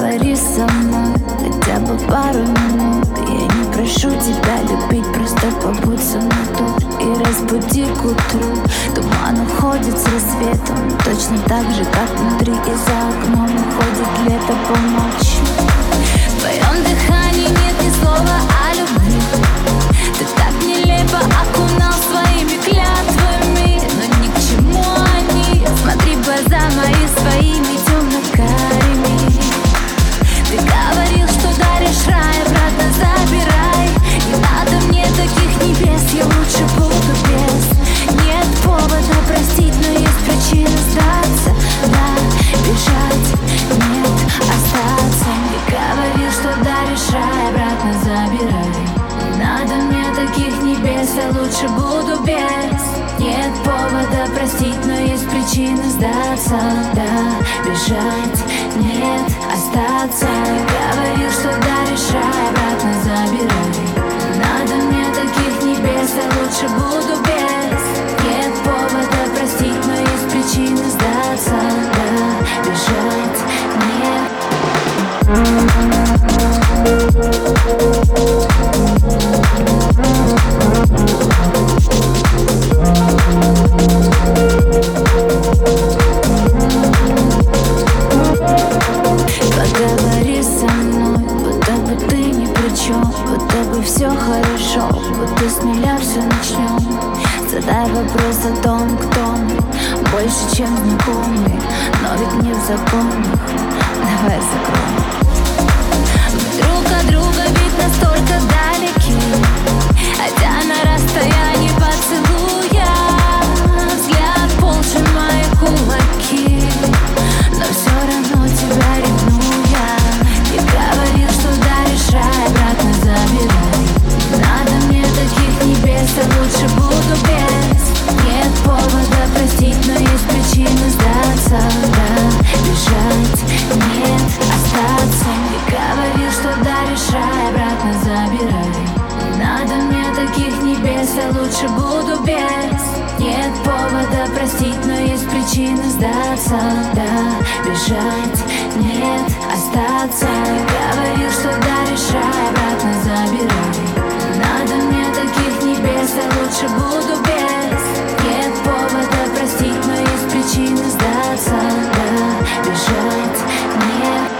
Поговори со мной хотя бы пару минут. Я не прошу тебя любить, просто побудь со мной тут И разбуди к утру. Туман уходит с рассветом Точно так же, как внутри и за окном Уходит лето, помолчи В бежать, нет, остаться. Говорил, что даришь рай, обратно забирай. Надо мне таких небес, лучше буду без. Нет повода простить, но есть причина сдаться. Да, бежать, нет, остаться. Говорил, что даришь рай, чем Будто бы все хорошо, будто с нуля все начнем Задай вопрос о том, кто мы Больше, чем знакомый, но ведь не в законах. Давай закроем таких небес, я лучше буду без. Нет повода простить, но есть причина сдаться. Да, бежать, нет, остаться. Говорил, что даришь рай, обратно забирай. Надо мне таких небес, я лучше буду без. Нет повода простить, но есть причина сдаться. Да, бежать, нет